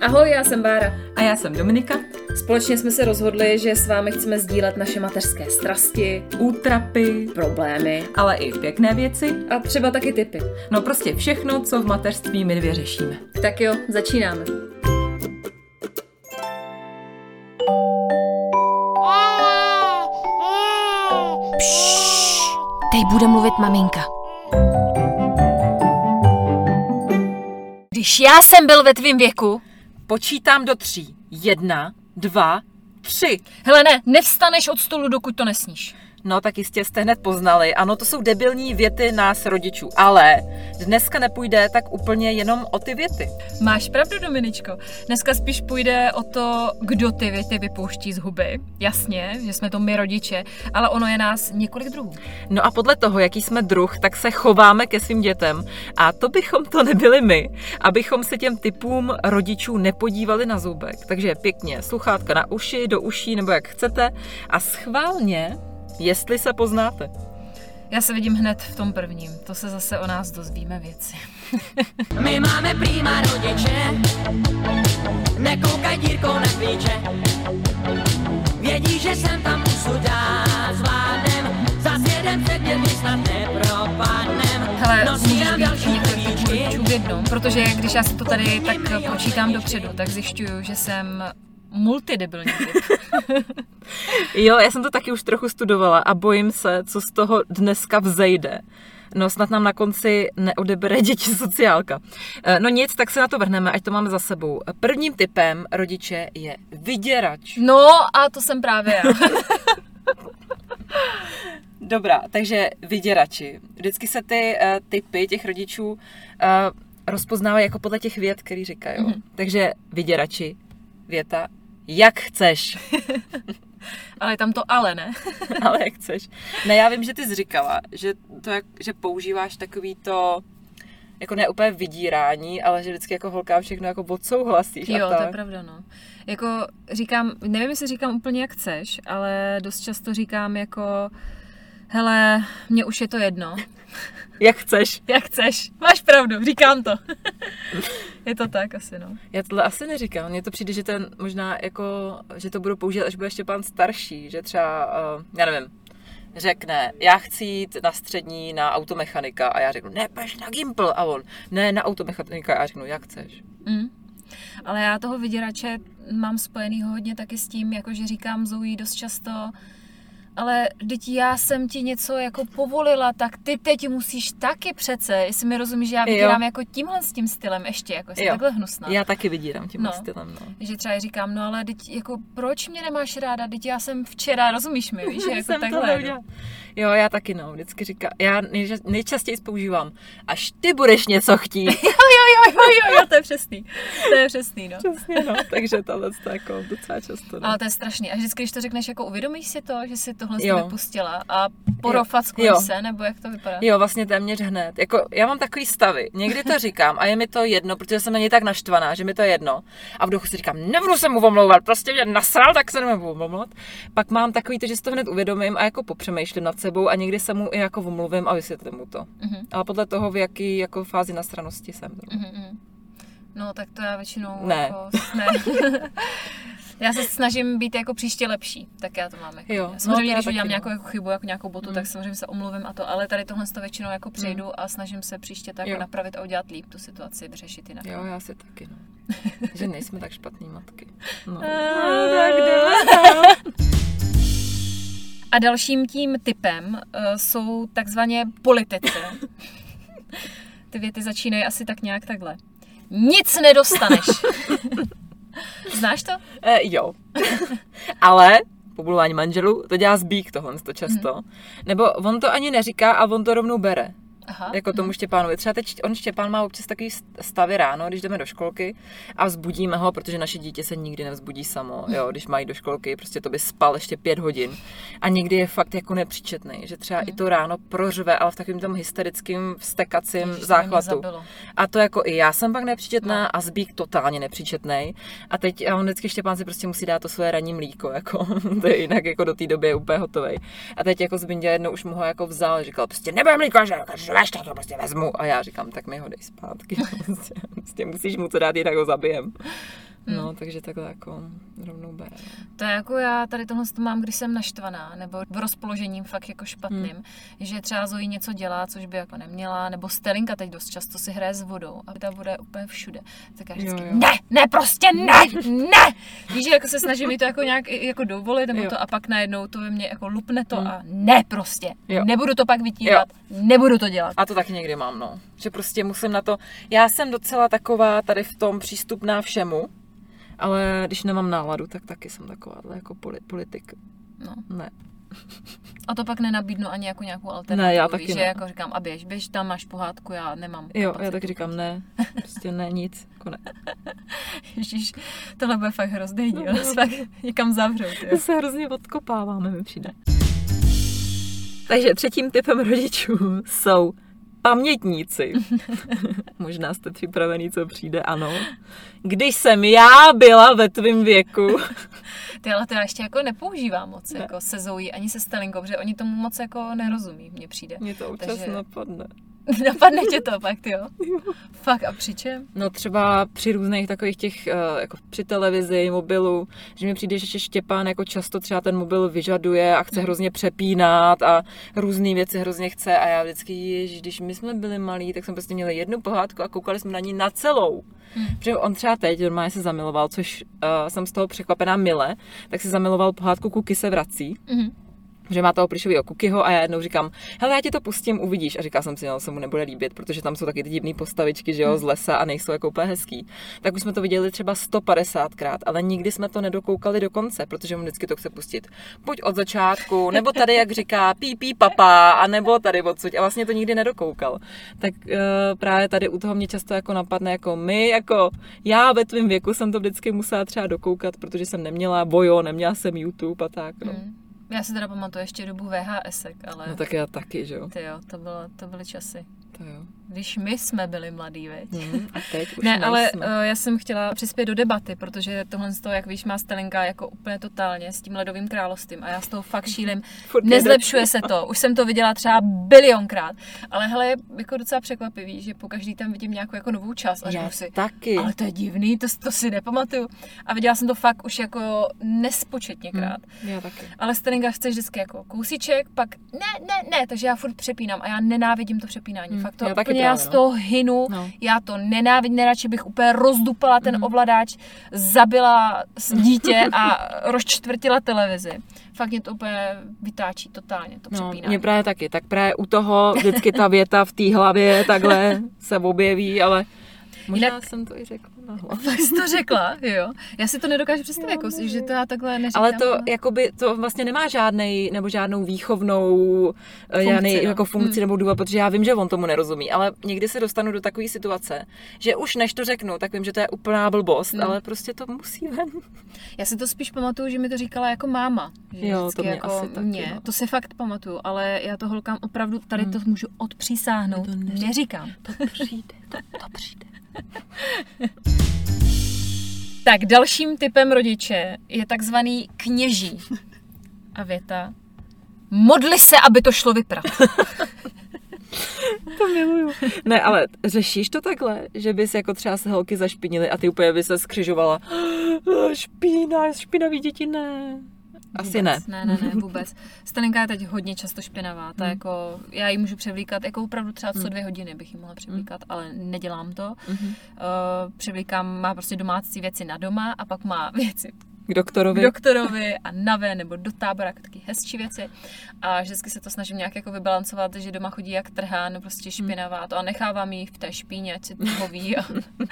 Ahoj, já jsem Bára. A já jsem Dominika. Společně jsme se rozhodli, že s vámi chceme sdílet naše mateřské strasti, útrapy, problémy, ale i pěkné věci. A třeba taky typy. No prostě všechno, co v mateřství my dvě řešíme. Tak jo, začínáme. Pšš, teď bude mluvit maminka. Když já jsem byl ve tvém věku, Počítám do tří. Jedna, dva, tři. hele ne, nevstaneš od stolu, dokud to nesníš. No tak jistě jste hned poznali. Ano, to jsou debilní věty nás rodičů. Ale dneska nepůjde tak úplně jenom o ty věty. Máš pravdu, Dominičko. Dneska spíš půjde o to, kdo ty věty vypouští z huby. Jasně, že jsme to my rodiče, ale ono je nás několik druhů. No a podle toho, jaký jsme druh, tak se chováme ke svým dětem. A to bychom to nebyli my, abychom se těm typům rodičů nepodívali na zubek. Takže pěkně, sluchátka na uši, do uší, nebo jak chcete. A schválně, jestli se poznáte. Já se vidím hned v tom prvním. To se zase o nás dozvíme věci. My máme prýma rodiče, nekoukaj dírkou na klíče. Vědí, že jsem tam musel dát zvládnem, za jeden předmět my snad nepropadnem. Hele, No, můžeš být několik klíčky. rodičů v jednom, protože když já si to tady tak počítám dopředu, tak zjišťuju, že jsem multidebilní typ. Jo, já jsem to taky už trochu studovala a bojím se, co z toho dneska vzejde. No snad nám na konci neodebere děti sociálka. Eh, No nic, tak se na to vrhneme, ať to máme za sebou. Prvním typem rodiče je vyděrač. No a to jsem právě já. Dobrá, takže vyděrači. Vždycky se ty uh, typy těch rodičů uh, rozpoznávají jako podle těch vět, který říkají. Mm-hmm. Takže vyděrači, věta, jak chceš. Ale je tam to ale, ne? ale jak chceš. Ne, já vím, že ty jsi říkala, že, to, jak, že používáš takový to, jako ne úplně vydírání, ale že vždycky jako holkám všechno jako odsouhlasíš Jo, a tak. to je pravda, no. Jako říkám, nevím, jestli říkám úplně jak chceš, ale dost často říkám jako hele, mně už je to jedno. Jak chceš. Jak chceš. Máš pravdu, říkám to. je to tak asi, no. Já tohle asi neříkám. Mně to přijde, že ten možná jako, že to budu používat, až bude Štěpán starší, že třeba, uh, já nevím, řekne, já chci jít na střední na automechanika a já řeknu, ne, půjdeš na Gimpl a on, ne, na automechanika a já řeknu, jak chceš. Mm. Ale já toho vyděrače mám spojenýho hodně taky s tím, jako že říkám Zoe dost často, ale teď já jsem ti něco jako povolila, tak ty teď musíš taky přece, jestli mi rozumíš, že já vydírám jako tímhle s tím stylem ještě, jako jsem Jo. takhle hnusná. Já taky vydírám tím No. stylem, no. Že třeba říkám, no ale teď jako proč mě nemáš ráda, teď já jsem včera, rozumíš mi, víš, že jako jsem to takhle. neudělala. Jo, já taky no, vždycky říkám, já nejča- nejčastěji používám, až ty budeš něco chtít. Jo, jo, jo, jo, jo, to je přesný, to je přesný, no. Přesně no, takže tohle to jako docela často. No. Ale to je strašný. A vždycky, když to řekneš, jako uvědomíš si to, že si tohle Jo. vypustila a porofackuj Jo. se, nebo jak to vypadá? Jo, vlastně téměř hned. Jako, já mám takový stavy. Někdy to říkám a je mi to jedno, protože jsem na něj tak naštvaná, že mi to je jedno. A v duchu si říkám, nebudu se mu omlouvat, prostě mě nasral, tak se nebudu omlouvat. Pak mám takový to, že si to hned uvědomím a jako popřemýšlím nad sebou a někdy se mu i jako omluvím a vysvětlím mu to. Mhm. Ale podle toho, v jaký jako fázi nastranosti jsem. Mhm. No, tak to já většinou Ne. jako ne. Já se snažím být jako příště lepší, tak já to mám. Jako. Jo, no, samozřejmě, já když udělám taky, nějakou no. jako chybu, jako nějakou botu, Mm. tak samozřejmě se omluvím a to, ale tady tohle to většinou jako přejdu a snažím se příště to jako napravit a udělat líp tu situaci, vyřešit jinak. Jo, já si taky, no. že nejsme tak špatný matky. No. A dalším tím typem uh, jsou takzvaně politici. Ty věty začínají asi tak nějak takhle. Nic nedostaneš. Znáš to? E, jo. Ale povolování manželů, to dělá zbík tohle to často. Mhm. Nebo on to ani neříká a on to rovnou bere. Aha. Jako tomu Štěpánovi. Třeba teď on Štěpán má občas takový stavy ráno, když jdeme do školky a vzbudíme ho, protože naše dítě se nikdy nevzbudí samo, jo, když mají do školky, prostě to by spal ještě pět hodin. A někdy je fakt jako nepříčetný, že třeba i to ráno prořve, ale v takovém tom hysterickým, vstekacím Ježiš, záchvatu. A to jako i já jsem pak nepříčetná No. a Zbík totálně nepříčetný. A teď a on vždycky Štěpán si prostě musí dát to svoje ranní mlíko, jako to je jinak jako do té doby je úplně hotový. A teď jako Zbindě jednou už mu ho jako vzal, říkal prostě nebude mlíko, že žveš, tak to prostě vezmu. A já říkám, tak mi ho dej zpátky. prostě, prostě musíš mu to dát, jinak ho zabijem. No, takže takhle jako rovnou bere. To je jako já tady tohle to mám, když jsem naštvaná, nebo v rozpoložením fakt jako špatným, Hmm. že třeba Zoe něco dělá, což by jako neměla, nebo Stelinka teď dost často si hraje s vodou a ta voda je úplně všude. Tak já vždycky, Jo, jo. ne, ne, prostě ne, ne! Víš, že jako se snažím mi to jako nějak jako dovolit, nebo Jo. to a pak najednou to ve mně jako lupne to Hmm. a ne prostě, Jo. nebudu to pak vytírat, nebudu to dělat. A to taky někdy mám, no. Že prostě musím na to... Já jsem docela taková tady v tom přístupná všemu, ale když nemám náladu, tak taky jsem takováhle jako poli- politik. No. Ne. A to pak nenabídnu ani jako nějakou alternativu, Ne, já víš, taky že ne. jako říkám, a běž, běž, tam máš pohádku, já nemám Jo, já tak říkám ne, prostě ne, nic, jako ne. Ježíš, tohle bude fakt hrozný díl, No. nás fakt někam zavřou, ty. To se hrozně odkopáváme, mi přijde. Takže třetím typem rodičů jsou pamětníci. Možná jste připravený, co přijde, ano. Když jsem já byla ve tvém věku. Ty, ale to já ještě jako nepoužívám moc, Ne. jako se Zoe, ani se Stelinkou, protože oni tomu moc jako nerozumí, mně přijde. Mě to občas Takže- napadne. Napadne tě to fakt, jo? Fakt a při čem? No třeba při různých takových těch, eh, jako při televizi, mobilu, že mi přijde, že Štěpán jako často třeba ten mobil vyžaduje a chce hrozně přepínat a různé věci hrozně chce a já vždycky, ježiš, když my jsme byli malí, tak jsme prostě měli jednu pohádku a koukali jsme na ní na celou. Hmm. Protože on třeba teď normálně se zamiloval, což uh, jsem z toho překvapená mile, tak si zamiloval pohádku Kuky se vrací. Mhm. Že má toho plišového kukyho a já jednou říkám, hele, já ti to pustím, uvidíš. A říkal jsem si, no, se mu nebude líbit, protože tam jsou taky ty divné postavičky, že jo, z lesa a nejsou jako úplně hezký. Tak už jsme to viděli třeba 150krát, ale nikdy jsme to nedokoukali do konce, protože mu vždycky to chce pustit. Buď od začátku, nebo tady, jak říká, pí, pí, papa, a nebo tady odsud. A vlastně to nikdy nedokoukal. Tak uh, právě tady u toho mě často jako napadne, jako my, jako já ve tvém věku jsem to vždycky musela třeba dokoukat, protože jsem neměla bojo, neměla jsem YouTube a tak. No, Mm. Já si teda pamatuju ještě dobu VHS, ale no tak já taky, že jo. ty jo, to, bylo, to byly časy. To jo. Když my jsme byli mladí, veď? Hmm, a teď už Ne, ale nejsme. uh, já jsem chtěla přispět do debaty, protože tohle z toho, jak víš, má Stelinka jako úplně totálně s tím ledovým královstvím a já z toho fakt šílim. Furt Nezlepšuje se to, už jsem to viděla třeba bilionkrát, ale hele, je jako docela překvapivý, že po každý tam vidím nějakou jako novou část a Já si, taky. ale to je divný, to, to si nepamatuju. A viděla jsem to fakt už jako nespočetněkrát. Hmm, já taky. Ale Stelinga chce vždycky jako kousíček, pak ne, ne, ne, takže já furt přepínám a já nenávidím to přepínání. Hmm, Fakt to já taky úplně já z no. toho hynu, No. já to nenávidím, nejradši bych úplně rozdupala ten Mhm. ovladač, zabila s dítě a rozčtvrtila televizi. Fakt mě to úplně vytáčí totálně, to No, přepínání. mě právě taky. Tak právě u toho vždycky ta věta v té hlavě takhle se objeví, ale možná Jinak- jsem to i řekla na hlas. Fakt jsi to řekla, jo. Já si to nedokážu představit, jako, že to já takhle neříkám. Ale to, jakoby, to vlastně nemá žádnej, nebo žádnou výchovnou funkci, Funkci, žádný, no. jako funkci Hmm. nebo důvod, protože já vím, že on tomu nerozumí, ale někdy se dostanu do takové situace, že už než to řeknu, tak vím, že to je úplná blbost, Hmm. ale prostě to musí ven. Já si to spíš pamatuju, že mi to říkala jako máma. Že Jo, to mě jako asi taky, mě. no. To si fakt pamatuju, ale já to holkám opravdu tady to můžu odpřísáhnout. To neříkám. neříkám. To přijde, to, to přijde. Tak dalším typem rodiče je takzvaný kněží. A věta. Modli se, aby to šlo vyprat. To miluju. Ne, ale řešíš to takhle, že bys jako třeba se holky zašpinily a ty úplně by se skřižovala "Ah, špína, špinavý děti, ne. Asi ne. Vůbec. Ne, ne, ne, vůbec. Stalinka je teď hodně často špinavá. Ta Hmm. jako, já ji můžu převlíkat, jako opravdu třeba co dvě hodiny bych ji mohla převlíkat, ale nedělám to. Mhm. Uh, převlíkám, má prostě domácí věci na doma a pak má věci K doktorovi. k doktorovi a na ven nebo do tábora, taky hezčí věci. A vždycky se to snažím nějak jako vybalancovat, že doma chodí jak trhán, no prostě špinavá to a nechávám jí v té špíně, ať si pohoví a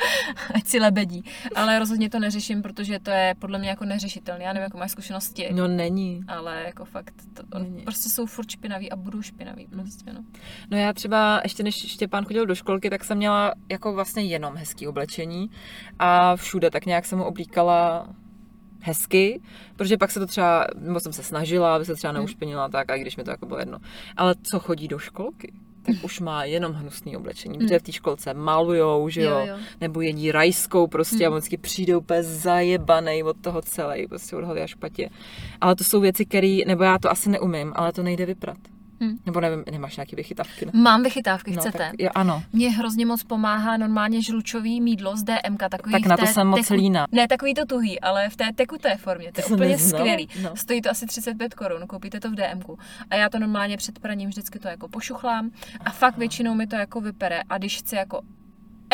ať si lebedí. Ale rozhodně to neřeším, protože to je podle mě jako neřešitelné. Já nevím, jako máš zkušenosti. No není. Ale jako fakt, to, on, Není. prostě jsou furt špinaví a budou špinaví prostě, no. No já třeba, ještě než Štěpán chodil do školky, tak jsem měla jako vlastně jenom hezký oblečení a všude tak nějak jsem ho oblíkala hezky, protože pak se to třeba, nebo jsem se snažila, aby se třeba Hmm. neušpinila tak, a i když mi to jako bylo jedno. Ale co chodí do školky, tak už má jenom hnusný oblečení, protože v té školce malujou, že jo. Jo, jo. nebo jedí rajskou prostě Hmm. a on vždycky přijde úplně zajebanej od toho celé, prostě od hlavy až patě. Ale to jsou věci, které, nebo já to asi neumím, ale to nejde vyprat. Hm. Nebo nevím, nemáš nějaký vychytávky? Ne? Mám vychytávky, No, chcete? tak, jo, ano. Mně hrozně moc pomáhá normálně žlučový mídlo z DMK, takový Tak na to jsem moc líná. Ne, takový to tuhý, ale v té tekuté formě, to je To úplně neznala, skvělý. no. Stojí to asi 35 korun, koupíte to v DMku. A já to normálně před praním vždycky to jako pošuchlám a fakt většinou mi to jako vypere. A když chci jako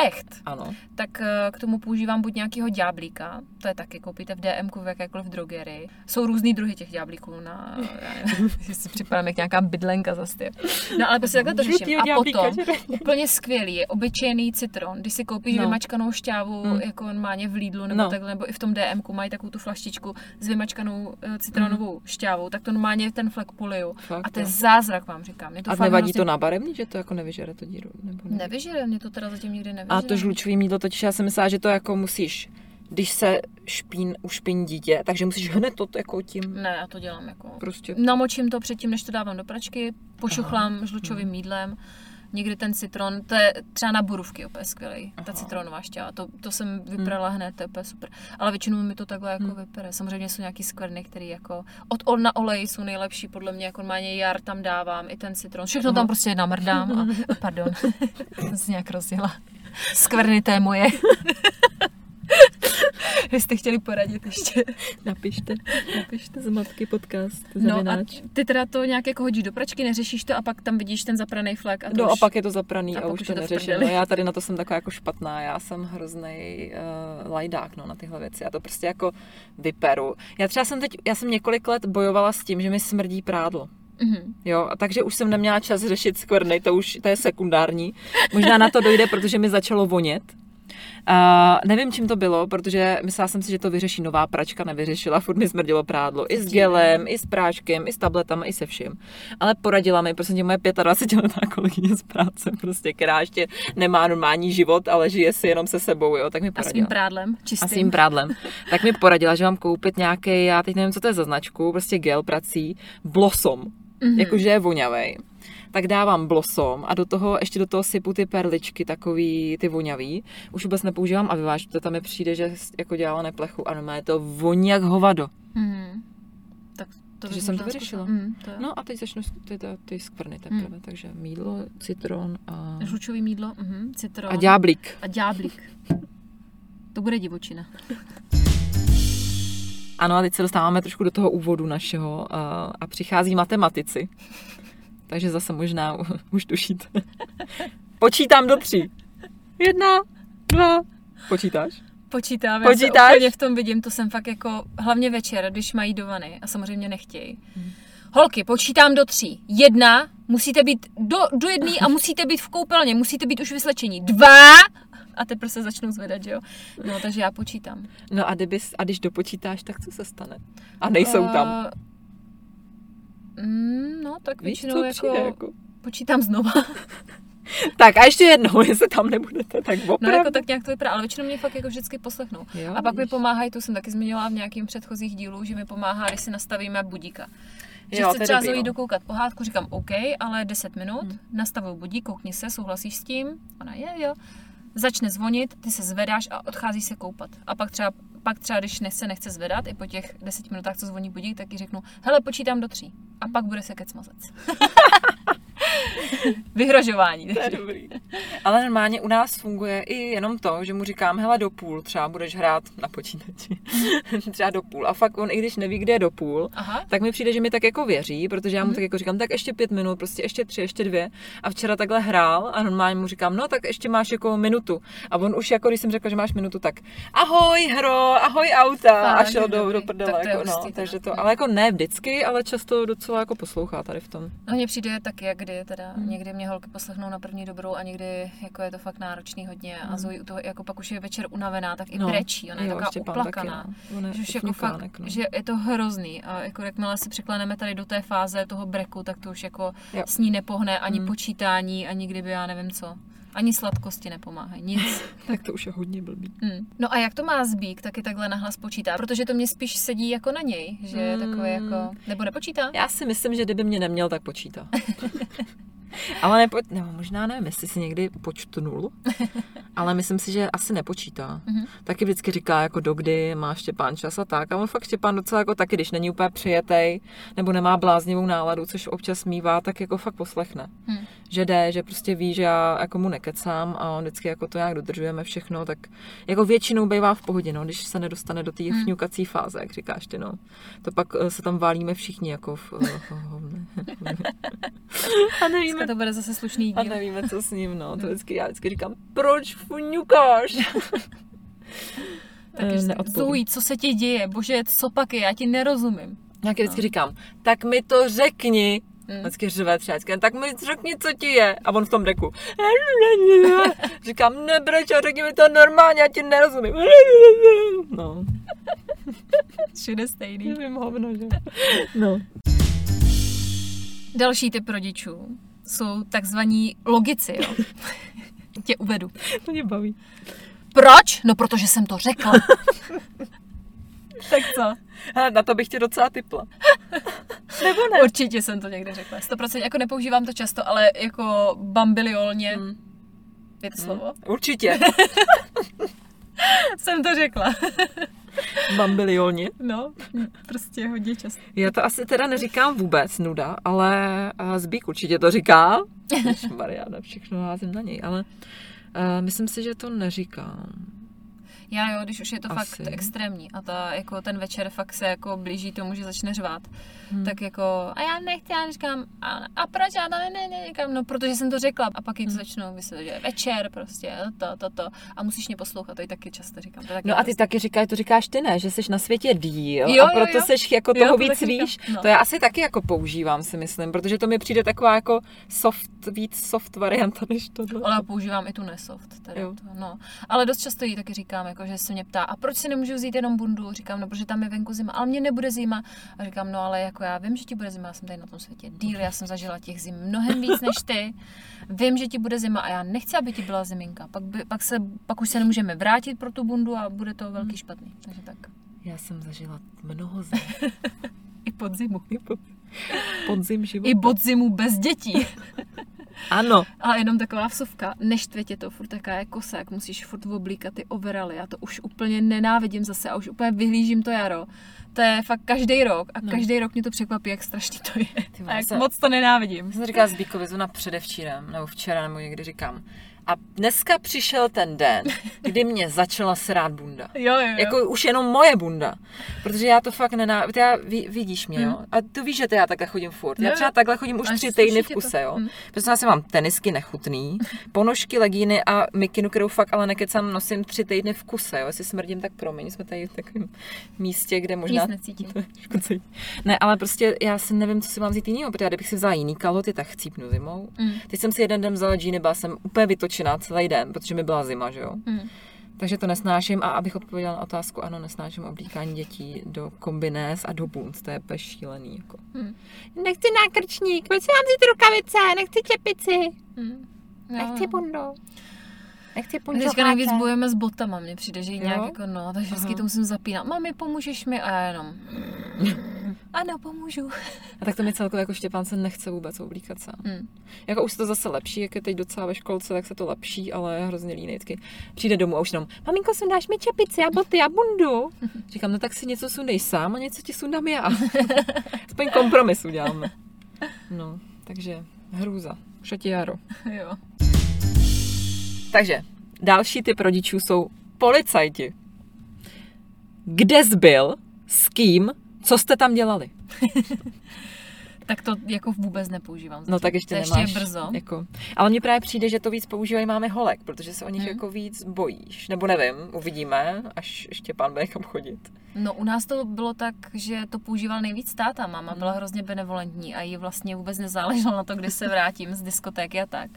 echt, Ano. tak eh, k tomu používám buď nějakého ďáblíka, to je taky, koupíte v DMku v jakékoliv drogerii. Jsou různý druhy těch ďáblíků na, já nevím, si připadám jak nějaká bydlenka zase. No ale prostě takhle to řeším. A potom, úplně skvělý je obyčejný citron. Když si koupíš No. no. vymačkanou šťávu, Mm. jako normálně v Lidlu nebo No. takhle, nebo i v tom DMku mají takovou tu flaštičku s vymačkanou eh, citronovou šťávou, tak to normálně ten flek poliju. Fakt, A to je zázrak, vám říkám. Je to A nevadí hrozně- to na barevný, že to jako nevyžere to díru? Nebo ne? Nevyžere, mě to teda zatím nikdy nevyžere. A to žlučový mídlo, totiž já jsem myslela, že to jako musíš, když se špín, ušpiní dítě, takže musíš hned to jako tím Ne, já to dělám jako... prostě. Namočím to předtím, než to dávám do pračky, pošuchlám žlučovým mídlem, někdy ten citron, to je třeba na borůvky úplně skvělý, ta Aha. citronová šťáva, to, to jsem vyprala hned, to je úplně super. Ale většinou mi to takhle jako Hmm. vypere. Samozřejmě jsou nějaký skvrny, které jako od ol na olej jsou nejlepší, podle mě, jako normálně jar tam dávám, i ten citron, všechno Aha. tam prostě namrdám a, pardon, jsem se nějak rozjela. Je moje. Vy jste chtěli poradit ještě. Napište, napište z matky podcast, No a ty teda to nějak jako hodíš do pračky, neřešíš to a pak tam vidíš ten zapraný flek a to No a už... pak je to zapraný a a, už to to neřeším. No, já tady na to jsem taková jako špatná, já jsem hrozný uh, lajdák no, na tyhle věci. Já to prostě jako vyperu. Já třeba jsem teď, já jsem několik let bojovala s tím, že mi smrdí prádlo. Mhm. Jo, a takže už jsem neměla čas řešit skvrny, to už to je sekundární. Možná na to dojde, protože mi začalo vonět. A nevím, čím to bylo, protože myslela jsem si, že to vyřeší nová pračka, nevyřešila, furt mi smrdilo prádlo. I s gelem, i s práškem, i s tabletama, i se vším. Ale poradila mi, prostě moje 25-letá kolegyně z práce, prostě, která ještě nemá normální život, ale žije si jenom se sebou, jo, tak mi A poradila svým prádlem, a čistým. svým prádlem. Tak mi poradila, že mám koupit nějaký, já teď nevím, co to je za značku, prostě gel prací, Blossom, mm-hmm. jakože je vonavej. Tak dávám Blossom a do toho, ještě do toho sypu ty perličky, takový ty vonavý. Už vůbec nepoužívám a vyváž, to tam mi přijde, že jako dělala neplechu. Ano, má je to voní jak hovado. Mhm. Tak to Takže jsem to vyřešila. Mhm, to. No a teď začnu ty, ty, ty skvrny teprve, Hmm. takže mídlo, citron a, Žlučový mídlo, mhm, citron. a ďáblík. A ďáblík. To bude divočina. Ano, a teď se dostáváme trošku do toho úvodu našeho a, a přichází matematici. Takže zase možná už tušíte. Počítám do tří. Jedna, dva. Počítáš? Počítám, Počítáš? já se úplně v tom vidím, to jsem fakt jako, hlavně večer, když mají do vany a samozřejmě nechtějí. Holky, počítám do tří. Jedna, musíte být do, do jedné a musíte být v koupelně, musíte být už vyslečení. Dva, a teprve se začnou zvedat, že jo? No, takže já počítám. No a, kdyby, a když dopočítáš, tak co se stane? A nejsou tam. Uh, mm, no, tak Víš, většinou jako, přijde? Jako... počítám znova. Tak a ještě jednou, jestli tam nebudete, tak opravdu. No, jako tak nějak to vypadá, ale většinou mě fakt jako vždycky poslechnou. Jo, a pak mi vidíš. pomáhají, to jsem taky zmiňovala v nějakým předchozích dílu, že mi pomáhá, když si nastavíme budíka. Že Jo, je třeba Zoe no. dokoukat pohádku, říkám OK, ale 10 minut, hmm. nastavuju budík, koukni se, souhlasíš s tím? Ona je, jo. Začne zvonit, ty se zvedáš a odcházíš se koupat. A pak třeba, pak třeba když nechce, nechce zvedat, i po těch 10 minutách, co zvoní budík, tak jí řeknu, hele, počítám do tří. A pak bude se kec mazec. Vyhrožování. To je dobrý. Ale normálně u nás funguje i jenom to, že mu říkám, hele do půl, třeba budeš hrát na počítači. třeba do půl. A fakt on, i když neví, kde je do půl, Aha. tak mi přijde, že mi tak jako věří, protože já mu Mhm. tak jako říkám, tak ještě pět minut, prostě ještě tři, ještě dvě. A včera takhle hrál a normálně mu říkám, no tak ještě máš jako minutu. A on už jako, když jsem řekla, že máš minutu, tak ahoj hro, ahoj auta a Fakt, šel do, do prdele. Tak to Jako, no, takže to, ale jako ne vždycky, ale často docela jako poslouchá tady v tom. No mně přijde taky, jak kdy teda Hmm. někdy mě holky poslechnou na první dobrou a někdy jako je to fakt náročný hodně a Zoe u toho jako pak už je večer unavená, tak i Hmm. No. brečí, ona je Jo, taková uplakaná. taky, no. Že už jako fakt, no. že je to hrozný a jako jakmile se překleneme tady do té fáze toho breku, tak to už jako Jo. s ní nepohne ani Hmm. počítání, ani kdyby já nevím co. Ani sladkosti nepomáhají, nic. Tak to už je hodně blbý. Hmm. No a jak to má Zbík, taky takhle nahlas počítá, protože to mě spíš sedí jako na něj, že je takový Hmm. jako, nebo nepočítá? Já si myslím, že kdyby mě neměl, tak počítá. Ale nepo, nebo možná nevím, jestli si někdy počtnul, ale myslím si, že asi nepočítá. Mhm. Taky vždycky říká, jako dokdy má Štěpán čas a tak. A on fakt Štěpán docela jako taky, když není úplně přijetej, nebo nemá bláznivou náladu, což občas mívá, tak jako fakt poslechne. Hm. Že jde, že prostě ví, že já jako mu nekecám a on vždycky jako to nějak dodržujeme všechno, tak jako většinou bývá v pohodě, no, když se nedostane do té fňukací fáze, jak říkáš ty, no. To pak eh, se tam válíme všichni jako v, v, v hovně. A nevíme, Dneska to bude zase slušný a díl. nevíme, co s ním, no. To vždycky, já vždycky říkám, proč fňukáš? Taky Eh. Zoe, co se ti děje? Bože, co pak je? Já ti nerozumím. Já vždycky říkám, tak mi to řekni. Mm. Vždycky řve třeba, vždycky, tak mi řekni, co ti je. A on v tom deku. Říkám, nebreč a řekni mi to normálně, já ti nerozumím. No, Všude stejný. nevím hovno, že? No. Další typ rodičů jsou takzvaní logici, jo. Tě uvedu. To mě baví. Proč? No, protože jsem to řekla. tak co? Hele, na to bych tě docela typla. Nebo ne? Určitě jsem to někde řekla. 100% jako nepoužívám to často, ale jako bambiliolně Mm. je to slovo. Určitě. Jsem to řekla. Bambiliolně. No, prostě hodně často. Já to asi teda neříkám vůbec, nuda, ale eh, Zbík určitě to říká. Mariana, všechno házím na něj, ale uh, myslím si, že to neříkám. Já jo, když už je to Asi. fakt extrémní a ta, jako ten večer fakt se jako blíží tomu, že začne řvát, Hmm. tak jako a já nechci, já říkám, a, a proč já to ne, ne, ne, říkám, no protože jsem to řekla a pak to Hmm. začnou vysvětlit, že večer prostě, to, to, to a musíš mě poslouchat, to i taky často říkám. To taky No a ty prostě- taky říkáš, to říkáš ty ne, že jsi na světě díl Jo, a jo, proto jo. jsi jako Jo, toho to víc víš. No. To já asi taky jako používám si myslím, protože to mi přijde taková jako soft, víc soft varianta než tohle. Ale používám i tu nesoft. Teda Jo. to, no. Ale dost často jí taky říkám, jako, že se mě ptá, a proč si nemůžu vzít jenom bundu? Říkám, no, protože tam je venku zima, ale mě nebude zima. A říkám, no, ale jako já vím, že ti bude zima, já jsem tady na tom světě díl, já jsem zažila těch zim mnohem víc než ty. Vím, že ti bude zima a já nechci, aby ti byla ziminka. Pak, by, pak, se, pak už se nemůžeme vrátit pro tu bundu a bude to velký špatný. Takže tak. Já jsem zažila mnoho zim. I pod zimu. I pod, podzim života. I pod zimu bez dětí. Ano. A jenom taková vsuvka, neštve tě to, furt taká je kosa, jak musíš furt oblíkat ty overaly. Já to už úplně nenávidím zase a už úplně vyhlížím to jaro. To je fakt každý rok a No. každý rok mě to překvapí, jak strašný to je. Ty A jak se- moc to nenávidím. Já jsem říkala Zbíkovi zrovna předevčírem, nebo včera, nebo někdy říkám. A dneska přišel ten den, kdy mě začala srát bunda. Jo, jo, jo. Jako už jenom moje bunda. Protože já to fakt nená... Já, ví, vidíš mě, jo? A to víš, že to já takhle chodím furt. Já třeba takhle chodím už Ale tři týdny v ti to. kuse, jo? Hm. Protože já si mám tenisky nechutný, ponožky, legíny a mikinu, kterou fakt ale nekecám, nosím tři týdny v kuse, jo? Jestli smrdím, tak promiň, jsme tady v takovém místě, kde možná... Nic necítím. Ne, ale prostě já si nevím, co si mám vzít jinýho, protože já kdybych si vzala jiný kalhoty, tak chcípnu zimou. Mm. Teď jsem si jeden den vzala džíny, byla jsem úplně vytočená celý den, protože mi byla zima, že jo. Mm. Takže to nesnáším a abych odpověděla na otázku, ano, nesnáším oblíkání dětí do kombinés a do bunt, to je úplně šílený. Jako. Mm. Nechci nákrčník, pojď si mám vzít rukavice, nechci čepici, Mm. Jo, nechci bundu, nechci My teďka nejvíc bojujeme s botama, mně přijde, že jí Jo? nějak jako no, takže vždycky to musím zapínat. Mami, pomůžeš mi? A já jenom... Ano, pomůžu. A tak to mi celkově jako Štěpán se nechce vůbec oblíkat sám. Mm. Jako už se to zase lepší, jak je teď docela ve školce, tak se to lepší, ale je hrozně líný. Vždycky Přijde domů a už jenom, maminko, sundáš mi čepici a boty a bundu. Říkám, no tak si něco sundej sám a něco ti sundám já. Aspoň kompromis uděláme. No, takže hrůza. Šatí jaro. Jo. Takže další typ rodičů jsou policajti. Kde zbyl, s kým, co jste tam dělali? Tak to jako vůbec nepoužívám. No zatím. tak ještě to nemáš. ještě je brzo. Jako. Ale mně právě přijde, že to víc používají máme holek, protože se o nich Hmm. jako víc bojíš. Nebo nevím, uvidíme, až ještě pán bude kam chodit. No u nás to bylo tak, že to používal nejvíc táta. Máma byla hrozně benevolentní a jí vlastně vůbec nezáleželo na to, kdy se vrátím z diskotéky a tak.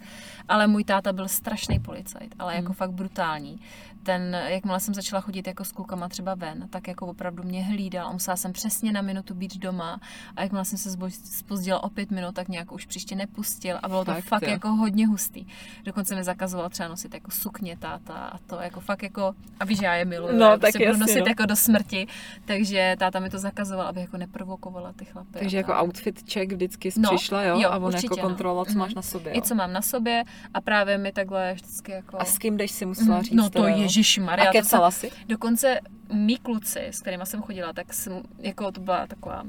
Ale můj táta byl strašný policajt, ale jako Hmm. fakt brutální. Ten, jakmile jsem začala chodit jako s klukama třeba ven, tak jako opravdu mě hlídal a musela jsem přesně na minutu být doma a jakmile jsem se spozdila o pět minut, tak nějak už příště nepustil a bylo to Fakt, fakt, jo. jako hodně hustý. Dokonce mi zakazoval třeba nosit jako sukně táta a to jako fakt jako, a víš, já je miluju, No, tak prostě budu jasně, nosit no. jako do smrti holky, takže táta mi to zakazoval, aby jako neprovokovala ty chlapy. Takže jako outfit check vždycky jsi No, přišla, jo? jo, a on určitě, jako no. kontroloval, co Mhm. máš na sobě, jo? I co mám na sobě a právě mi takhle vždycky jako... A s kým jdeš si musela Mhm. říct? No to teda, jo? Ježíš A Maria. kecala si? Dokonce mý kluci, s kterými jsem chodila, tak jsem, jako to byla taková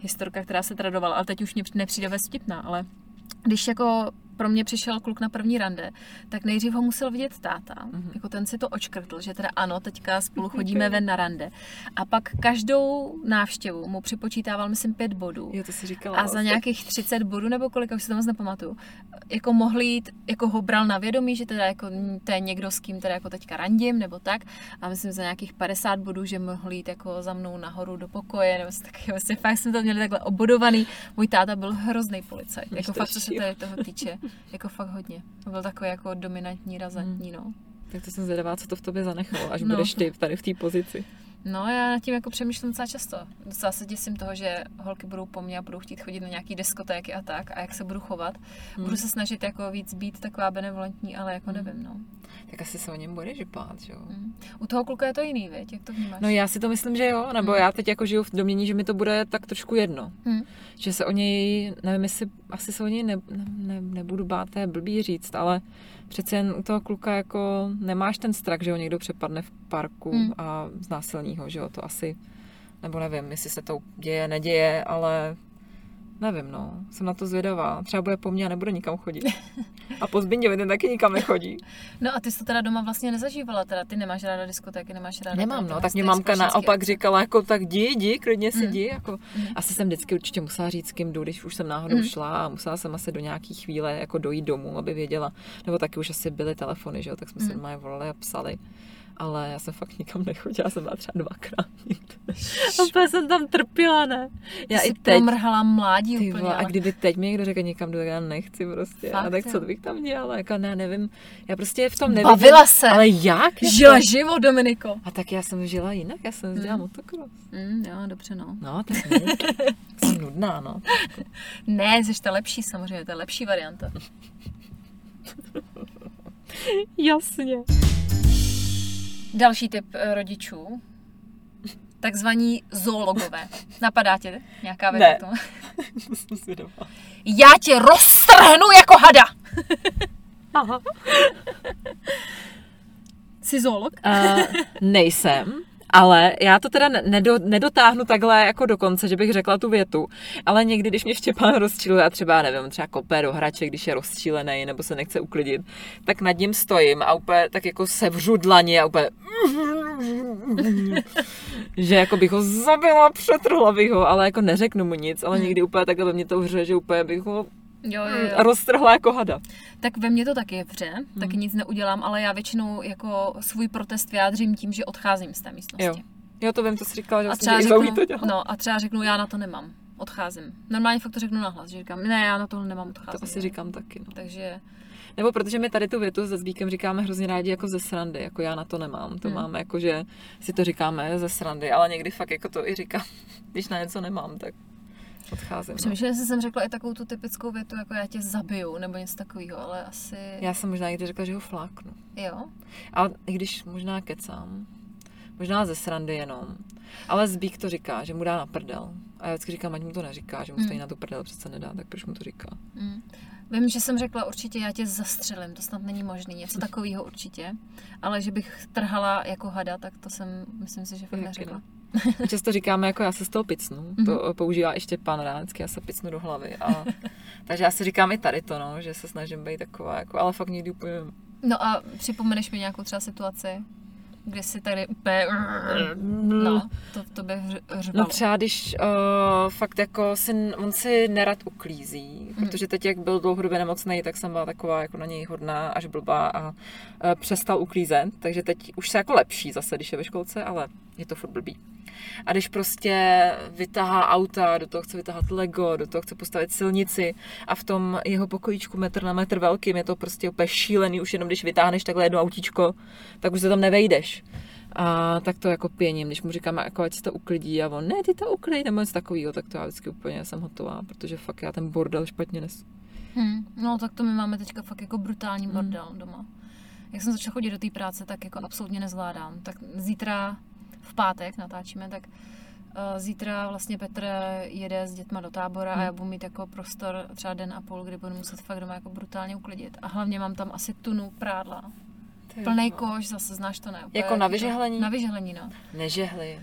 historka, která se tradovala, ale teď už mě nepřijde ve vtipná, ale když jako pro mě přišel kluk na první rande, tak nejdřív ho musel vidět táta. Mhm. Mm-hmm. Jako ten si to očkrtl, že teda ano, teďka spolu chodíme ven na rande. A pak každou návštěvu mu připočítával, myslím, pět bodů. Jo, to si říkala. A za vlastně. nějakých 30 bodů nebo kolik, už si to moc nepamatuju, jako mohli jít, jako ho bral na vědomí, že teda jako mm, to je někdo, s kým teda jako teďka randím, nebo tak. A myslím za nějakých 50 bodů, že mohli jít jako za mnou nahoru do pokoje, nebo taky vlastně fakt jsme to měli takhle obodovaný. Můj táta byl hrozný policajt, jako fakt, co se tady toho týče, jako fakt hodně. Byl takový jako dominantní, razantní, no. Tak to jsem zvědavá, co to v tobě zanechalo, až No. budeš ty tady v té pozici. No, já nad tím jako přemýšlím docela často. Docela se děsím toho, že holky budou po mně a budou chtít chodit na nějaký diskotéky a tak a jak se budu chovat. Hmm. Budu se snažit jako víc být taková benevolentní, ale jako nevím, no. Tak asi se o něm budeš žipát, jo? Hmm. U toho kluka je to jiný, věď? Jak to vnímáš? No já si to myslím, že jo, nebo Hmm. já teď jako žiju v domění, že mi to bude tak trošku jedno. Hmm. Že se o něj, nevím jestli, asi se o něj ne, ne, ne, nebudu bát, to je blbý říct, ale přece jen u toho kluka jako nemáš ten strach, že ho někdo přepadne v parku Hmm. a znásilní ho, že jo, to asi, nebo nevím, jestli se to děje, neděje, ale nevím, no, jsem na to zvědavá. Třeba bude po mně a nebude nikam chodit. A po Zbinděvi ten taky nikam nechodí. No a ty jsi to teda doma vlastně nezažívala, teda ty nemáš ráda diskotéky, nemáš ráda Nemám, no, tak mě mamka naopak říkala, jako tak jdi, jdi, klidně si Mm. jdi, jako. Mm. Asi jsem vždycky určitě musela říct, s kým jdu, když už jsem náhodou Mm. šla a musela jsem asi do nějaký chvíle jako dojít domů, aby věděla, nebo taky už asi byly telefony, že jo, tak jsme se Mm. normálně volali a psali. Ale já jsem fakt nikam nechodila, jsem byla třeba dvakrát někde. Úplně jsem tam trpěla, ne? Já Ty i teď. promrhala mládí Ty úplně. a kdyby teď mě někdo řekl někam jdu, já nechci prostě. Fakt, a tak co bych tam dělala? Jako ne, nevím. Já prostě v tom nevidím. Bavila se. Ale jak? Jako? Žila život, Dominiko. A tak já jsem žila jinak, já jsem dělala motocross. Mm, jo, dobře, no. No, tak jsem nudná, no. Ne, jsi ta lepší samozřejmě, to je lepší varianta. Jasně. Další typ eh, rodičů, takzvaní zoologové. Napadá tě nějaká věc Ne. k tomu? Já tě roztrhnu jako hada! Aha. Jsi zoolog? Uh, nejsem, ale já to teda nedo, nedotáhnu takhle jako do konce, že bych řekla tu větu, ale někdy, když mě Štěpán rozčiluje a třeba, nevím, třeba kope do hraček, když je rozčílený nebo se nechce uklidit, tak nad ním stojím a úplně tak jako sevřu dlaně a úplně že jako bych ho zabila, přetrhla bych ho, ale jako neřeknu mu nic, ale někdy úplně takhle mně to hře, že úplně bych ho Jo, jo, jo. roztrhla jako hada. Tak ve mně to taky vře, taky nic neudělám, ale já většinou jako svůj protest vyjádřím tím, že odcházím z té místnosti. Jo. Jo, to vím, to jsi říkala, že A vlastně, třeba řeknu, to dělá. no, a třeba řeknu, já na to nemám, odcházím. Normálně fakt to řeknu nahlas, že říkám, ne, já na tohle nemám, odcházím. To asi říkám taky, no. Takže Nebo protože my tady tu větu se Zbíkem říkáme hrozně rádi jako ze srandy, jako já na to nemám. To Hmm. máme jako, že si to říkáme ze srandy, ale někdy fakt jako to i říkám, když na něco nemám, tak odcházím. No. přemýšlím, jestli jsem řekla i takovou tu typickou větu, jako já tě zabiju, nebo něco takového, ale asi, Já jsem možná někdy řekla, že ho fláknu. jo. Ale i když možná kecám, možná ze srandy jenom. Ale Zbík to říká, že mu dá na prdel. A já vždycky říkám, ať mu to neříká, že mu stejně na tu prdel přece nedá, tak proč mu to říká? Mm. Vím, že jsem řekla určitě, já tě zastřelím, to snad není možný, něco takového určitě, ale že bych trhala jako hada, tak to jsem, myslím si, že fakt neřekla. Často říkáme, jako já se z toho picnu. Mhm. To používá ještě pan Ránský, já se picnu do hlavy. A, takže já si říkám i tady to, no, že se snažím být taková, jako, ale fakt někdy úplně... No a připomeneš mi nějakou třeba situaci, kdy jsi tady úplně, no, to v tobě hř- hřvalo. No třeba když uh, fakt jako si, on si nerad uklízí, Mhm. protože teď jak byl dlouhodobě nemocný, tak jsem byla taková jako na něj hodná až blbá a uh, přestal uklízet, takže teď už se jako lepší zase, když je ve školce, ale je to furt blbý. A když prostě vytahá auta, do toho chce vytahat Lego, do toho chce postavit silnici a v tom jeho pokojíčku metr na metr velkým je to prostě úplně šílený, už jenom když vytáhneš takhle jedno autíčko, tak už se tam nevejdeš. A tak to jako pěním, když mu říkáme, jako ať si to uklidí a on, ne, ty to uklid, nebo něco takového, tak to já vždycky úplně jsem hotová, protože fakt já ten bordel špatně nesu. Hmm, no tak to my máme teďka fakt jako Hmm. brutální bordel doma. Jak jsem začala chodit do té práce, tak jako absolutně nezvládám. Tak zítra v pátek natáčíme, tak uh, zítra vlastně Petr jede s dětma do tábora a já budu mít jako prostor třeba den a půl, kdy budu muset fakt doma jako brutálně uklidit. A hlavně mám tam asi tunu prádla. Plnej koš, zase znáš to ne? úplně Jako na jaký to- vyžehlení? Na vyžehlení, no. Nežehli.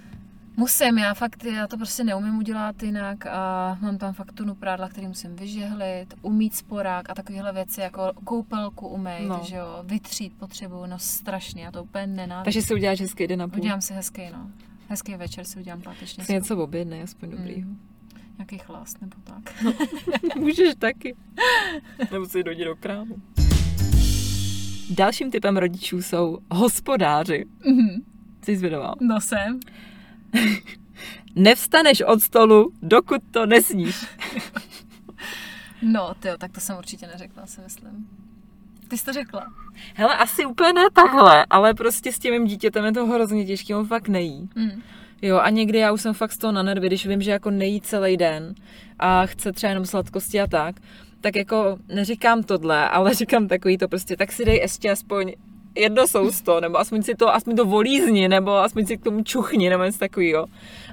Musím, já fakt, já to prostě neumím udělat jinak a mám tam fakt tunu prádla, který musím vyžehlit, umít sporák a takovéhle věci, jako koupelku umýt, No. no. že jo, vytřít potřebu, no strašně, já to úplně nenávidím. Takže si uděláš hezký den a půl. Udělám si hezký, no. Hezký večer si udělám pátečně. Si něco objednej, aspoň dobrý. Mm. Nějaký chlast nebo tak. Můžeš taky. Nebo si dojít do krámu. Dalším typem rodičů jsou hospodáři. Mhm. Jsi zvědavá. No jsem. Nevstaneš od stolu, dokud to nesníš. No, tyjo, tak to jsem určitě neřekla, si myslím. Ty jsi to řekla. Hele, asi úplně ne takhle, ale prostě s tím mým dítětem je to hrozně těžké, on fakt nejí. Mm. Jo, a někdy já už jsem fakt z toho na nervy, když vím, že jako nejí celý den a chce třeba jenom sladkosti a tak, tak jako neříkám tohle, ale říkám takový to prostě, tak si dej ještě aspoň jedno sousto, nebo aspoň si to, aspoň to volízni, nebo aspoň si k tomu čuchni, nebo něco takového.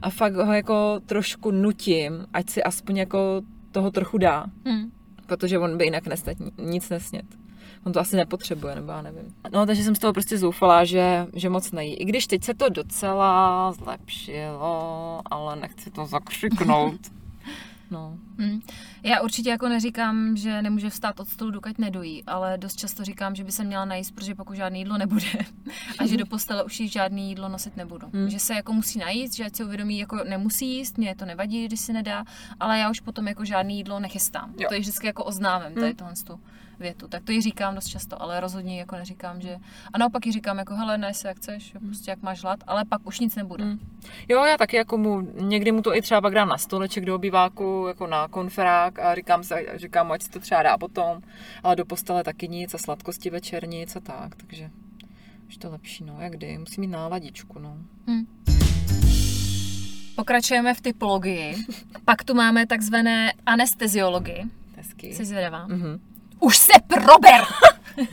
A fakt ho jako trošku nutím, ať si aspoň jako toho trochu dá, Mm. protože on by jinak nestat nic nesnět. On to asi nepotřebuje, nebo já nevím. No, takže jsem z toho prostě zoufala, že, že moc nejí. I když teď se to docela zlepšilo, ale nechci to zakřiknout. No. Mm. Já určitě jako neříkám, že nemůže vstát od stolu, dokud nedojí, ale dost často říkám, že by se měla najíst, protože pokud žádné jídlo nebude a že do postele už jí žádné jídlo nosit nebudu. Hmm. Že se jako musí najít, že ať si uvědomí, jako nemusí jíst, mě to nevadí, když si nedá, ale já už potom jako žádné jídlo nechystám. Jo. To je vždycky jako oznámem, tady Hmm. tohle větu. Tak to ji říkám dost často, ale rozhodně jako neříkám, že... A naopak ji říkám jako, hele, ne se jak chceš, prostě jak máš hlad, ale pak už nic nebude. Hmm. Jo, já taky jako mu, někdy mu to i třeba pak dám na stoleček do obýváku, jako na konferák a říkám, se, říkám mu, ať si to třeba dá potom, ale do postele taky nic a sladkosti večer nic a tak, takže už to lepší, no, jak kdy, musí mít náladičku, no. Pokračujeme v typologii. Pak tu máme takzvané anesteziologii. Hezky. Jsi zvědavá? Mhm. Už se prober!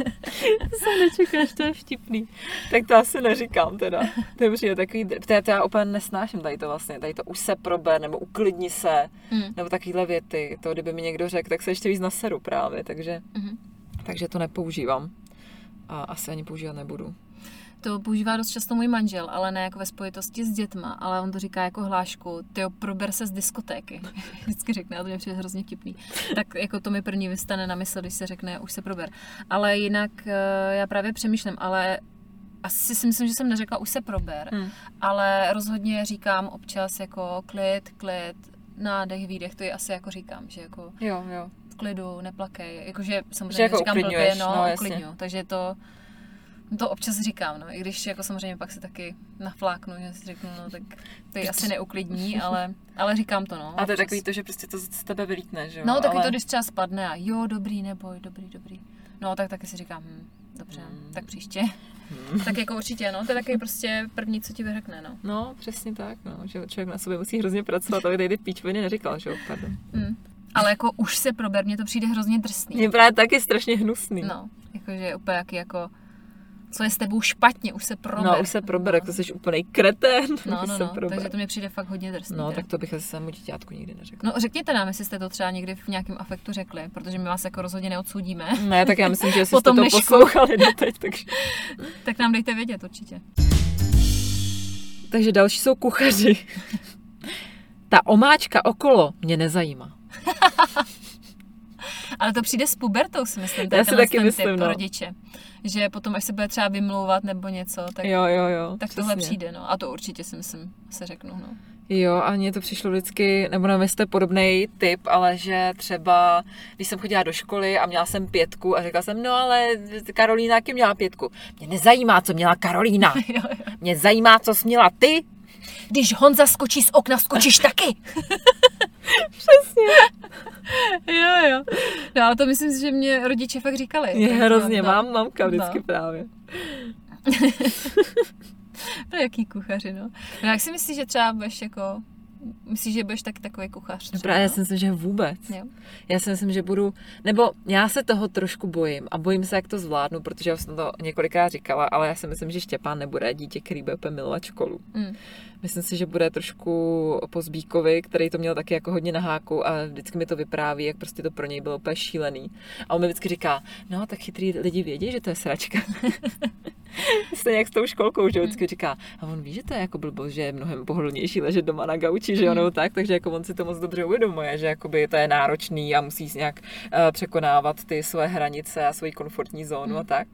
se nečekáš, to je vtipný. Tak to asi neříkám teda. To je přijde takový, to, já- to já úplně nesnáším tady to vlastně, tady to už se prober, nebo uklidni se, Mm. nebo takovýhle věty. To, kdyby mi někdo řekl, tak se ještě víc naseru právě, takže, Mhm. takže to nepoužívám. A asi ani používat nebudu. To používá dost často můj manžel, ale ne jako ve spojitosti s dětma, ale on to říká jako hlášku, ty prober se z diskotéky. Vždycky řekne, a to mě přijde hrozně vtipný. Tak jako to mi první vystane na mysl, když se řekne, už se prober. Ale jinak eh, já právě přemýšlím, ale asi si myslím, že jsem neřekla, už se prober, Hmm. ale rozhodně říkám občas jako klid, klid, nádech, výdech, to je asi jako říkám, že jako Jo, jo. v klidu, neplakej, jakože samozřejmě Že jako říkám blbě, no, no, uklidňuju, takže to, to občas říkám, no, i když jako samozřejmě pak si taky nafláknu, že si řeknu, no tak to ji asi neuklidní, ale, ale říkám to, no. A to je takový to, že prostě to z tebe vylítne, že jo? No, taky ale... to, když třeba spadne a jo, dobrý, neboj, dobrý, dobrý. No, tak taky si říkám, hm, dobře, Hmm. tak příště. tak jako určitě, no, to je taky prostě první, co ti vyřekne, no. No, přesně tak, no, že člověk na sobě musí hrozně pracovat, aby tady ty píčoviny neříkal, že jo, pardon. Hm. Ale jako už se prober, mně to přijde hrozně drsný. Mně právě taky strašně hnusný. No, jakože úplně jaký jako, co je s tebou špatně, už se prober. No, už se prober, jak to jsi úplnej kretén. No, no, no, prober. takže to mě přijde fakt hodně drsný. No, teda. tak to bych asi svému dítětku nikdy neřekla. No řekněte nám, jestli jste to třeba někdy v nějakém afektu řekli, protože my vás jako rozhodně neodsudíme. Ne, tak já myslím, že jste to dnešku. poslouchali doteď, takže... tak nám dejte vědět určitě. Takže další jsou kuchaři. Ta omáčka okolo mě nezajímá. Ale to přijde s pubertou, si myslím. Já si taky myslím, typ no. rodiče. Že potom, až se bude třeba vymlouvat nebo něco, tak, Jo, jo, jo. tak tohle přesně. přijde. No. A to určitě si myslím, se řeknu. No. Jo, a mně to přišlo vždycky, nebo nevím, jestli jste podobný typ, ale že třeba, když jsem chodila do školy a měla jsem pětku a řekla jsem, no ale Karolína taky měla pětku. Mě nezajímá, co měla Karolína. Mě zajímá, co jsi měla ty. Když Honza skočí z okna, skočíš taky. jo, jo. No ale to myslím si, že mě rodiče fakt říkali. Je hrozně, no, mám mamka vždycky No. právě. No, jaký kuchaři, no. no. jak si myslíš, že třeba budeš jako Myslíš, že budeš taky takový kuchař? No třeba? právě já si myslím, že vůbec. Jo. Já si myslím, že budu, nebo já se toho trošku bojím a bojím se, jak to zvládnu, protože já jsem to několikrát říkala, ale já si myslím, že Štěpán nebude dítě, který bude úplně milovat školu. Mm. Myslím si, že bude trošku po Zbíkovi, který to měl taky jako hodně na háku a vždycky mi to vypráví, jak prostě to pro něj bylo úplně šílený. A on mi vždycky říká, no tak chytrý lidi vědí, že to je sračka. Stejně jak s tou školkou, že vždycky říká, a on ví, že to je jako blbost, že je mnohem pohodlnější ležet doma na gauči, že jo, nebo tak, takže jako on si to moc dobře uvědomuje, že jakoby to je náročný a musí nějak uh, překonávat ty své hranice a svoji komfortní zónu a tak.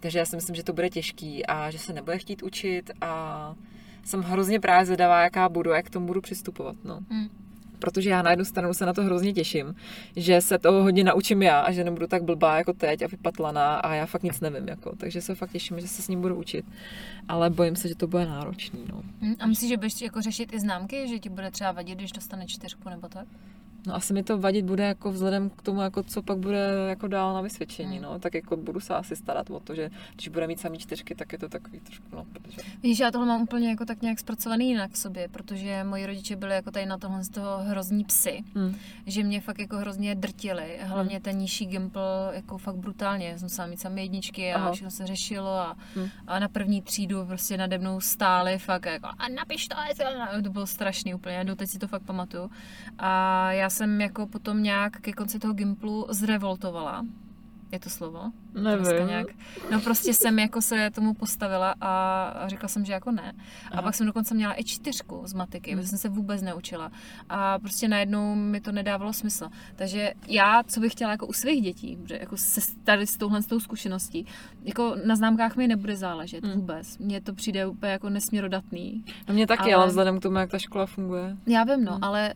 Takže já si myslím, že to bude těžký a že se nebude chtít učit a jsem hrozně právě zvědavá, jaká budu a jak k tomu budu přistupovat. No. Mm. Protože já na jednu stranu se na to hrozně těším, že se toho hodně naučím já a že nebudu tak blbá jako teď a vypatlaná a já fakt nic nevím. Jako. Takže se fakt těším, že se s ním budu učit. Ale bojím se, že to bude náročný. No. Mm. A myslíš, že budeš jako řešit i známky, že ti bude třeba vadit, když dostane čtyřku nebo tak? No asi mi to vadit bude jako vzhledem k tomu, jako co pak bude jako dál na vysvědčení, no. Tak jako budu se asi starat o to, že když bude mít samý čtyřky, tak je to takový trošku, no, protože... Víš, já tohle mám úplně jako tak nějak zpracovaný jinak v sobě, protože moji rodiče byli jako tady na tohle z toho hrozní psy, Hmm. že mě fakt jako hrozně drtili, hlavně ten nižší gimpl jako fakt brutálně, já jsem musela mít samé jedničky a Aha. všechno se řešilo a, Hmm. a na první třídu prostě nade mnou stáli fakt jako a napiš to, to bylo strašný úplně, doteď si to fakt pamatuju. A já jsem jako potom nějak ke konci toho gimplu zrevoltovala, je to slovo? Dneska Nevím. Nějak. No prostě jsem jako se tomu postavila a řekla jsem, že jako ne. A Aha. pak jsem dokonce měla i čtyřku z matiky, Hmm. protože jsem se vůbec neučila. A prostě najednou mi to nedávalo smysl. Takže já, co bych chtěla jako u svých dětí, že jako se tady s touhle s tou zkušeností, jako na známkách mi nebude záležet Hmm. vůbec. Mně to přijde úplně jako nesměrodatný. No mě taky, Ale- ale... vzhledem k tomu, jak ta škola funguje. Já vím, no, Hmm. ale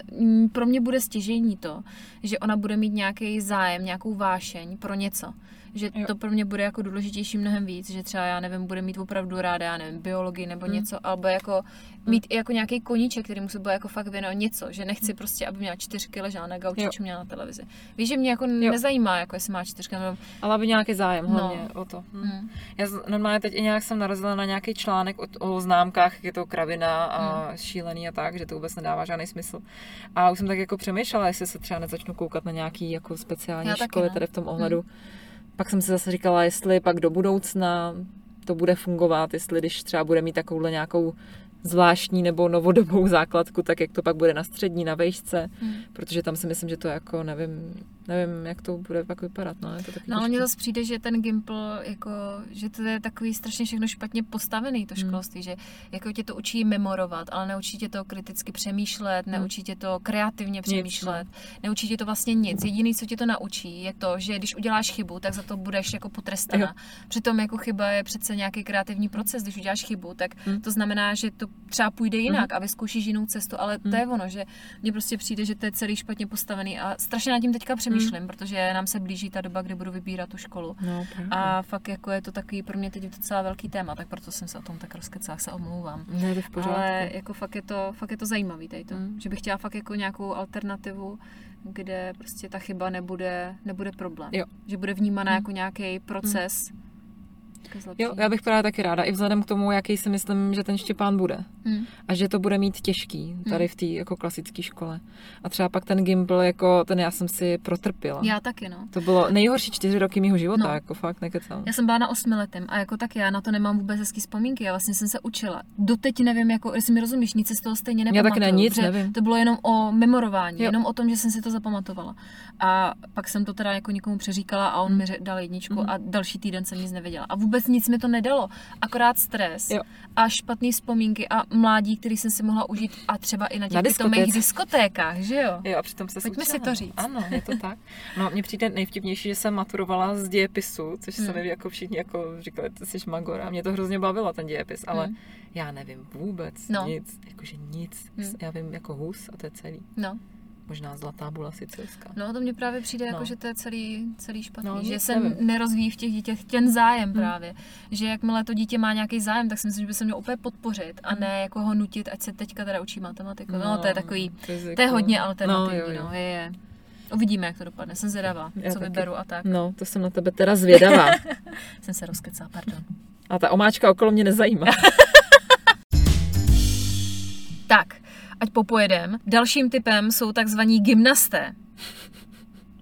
pro mě bude stěžejní to, že ona bude mít nějaký zájem, nějakou vášeň pro něco. Že Jo. to pro mě bude jako důležitější mnohem víc, že třeba, já nevím, bude mít opravdu ráda, já nevím, biologii nebo Hmm. něco, alebo jako mít i jako nějaký koníček, který mu se bude jako fakt věnovat něco, že nechci prostě, aby měla čtyřky, ležela na gauči, Jo. měla na televizi. Víš, že mě jako nezajímá, jako jestli má čtyřka, nebo... Ale aby nějaký zájem No. hlavně o to. Hm. Hmm. Já normálně teď i nějak jsem narazila na nějaký článek o, o známkách, jak je to kravina a Hmm. šílený a tak, že to vůbec nedává žádný smysl. A už jsem tak jako přemýšlela, jestli se třeba nezačnu koukat na nějaký jako speciální Já školy no. tady v tom ohledu. Pak jsem si zase říkala, jestli pak do budoucna to bude fungovat, jestli když třeba bude mít takovouhle nějakou zvláštní nebo novodobou základku, tak jak to pak bude na střední, na vejšce, Hmm. protože tam si myslím, že to jako nevím, nevím, jak to bude pak vypadat, no, je to taky No mně zase přijde, že ten Gimple, jako, že to je takový strašně všechno špatně postavený, to Hmm. školství, že jako tě to učí memorovat, ale neučí tě to kriticky přemýšlet, Hmm. neučí tě to kreativně přemýšlet, neučí tě to vlastně nic. Jediný, co tě to naučí, je to, že když uděláš chybu, tak za to budeš jako potrestaná. Jo. Přitom jako chyba je přece nějaký kreativní proces, když uděláš chybu, tak Hmm. to znamená, že to třeba půjde jinak a vyzkoušíš jinou cestu, ale to Hmm. je ono, že mně prostě přijde, že to je celý špatně postavený a strašně nad tím teďka přemýšlím, protože nám se blíží ta doba, kdy budu vybírat tu školu. No, právě. A fakt jako je to takový pro mě teď docela velký téma, tak proto jsem se o tom tak rozkecala, se omlouvám. Ne, v pořádku. Ale jako fakt je to, fakt je to zajímavý tady to, Mm. že bych chtěla fakt jako nějakou alternativu, kde prostě ta chyba nebude, nebude problém. Jo. Že bude vnímaná Mm. jako nějaký proces zlepšení. Jo, já bych právě taky ráda, i vzhledem k tomu, jaký si myslím, že ten Štěpán bude. Mm. A že to bude mít těžký tady v té jako klasické škole. A třeba pak ten Gimbal, jako ten já jsem si protrpěla. Já taky, no. To bylo nejhorší čtyři roky mého života, No. jako fakt nekecám. Já jsem byla na osmiletém a jako tak já na to nemám vůbec hezký vzpomínky. Já vlastně jsem se učila. Doteď nevím, jako, jestli mi rozumíš, nic z toho stejně Já nepamatuju. taky ne, nic nevím. To bylo jenom o memorování, Jo. jenom o tom, že jsem si to zapamatovala. A pak jsem to teda jako někomu přeříkala a on mi ře- dal jedničku Mhm. a další týden jsem nic nevěděla. A vůbec nic mi to nedalo. Akorát stres Jo. a špatné vzpomínky a mládí, který jsem si mohla užít a třeba i na těch Na pitomých diskotékách, že jo? Jo, a přitom se Pojďme si to říct. Ano, je to tak. No, mně přijde nejvtipnější, že jsem maturovala z dějepisu, což Hmm. se mi jako všichni jako říkali, ty jsi magor. A mě to hrozně bavilo, ten dějepis, ale Hmm. já nevím vůbec No. nic, jakože nic. Hmm. Já vím jako hus a to je celý. No. Možná zlatá bula sicilská. No to mně právě přijde jako, No. že to je celý, celý špatný, No, že se nevím. nerozvíjí v těch dětech ten zájem Hmm. právě, že jakmile to dítě má nějaký zájem, tak si myslím, že by se měl úplně podpořit a ne jako ho nutit, ať se teďka teda učí matematiku. No, to je takový, fyziku. to je hodně alternativní, No, jo, jo. no, je, je. Uvidíme, jak to dopadne, jsem zvědavá, Já co taky. vyberu a tak. No, to jsem na tebe teda zvědavá. Jsem se rozkecala, pardon. A ta omáčka okolo mě nezajímá. ať popojedem. Dalším typem jsou takzvaní gymnasté.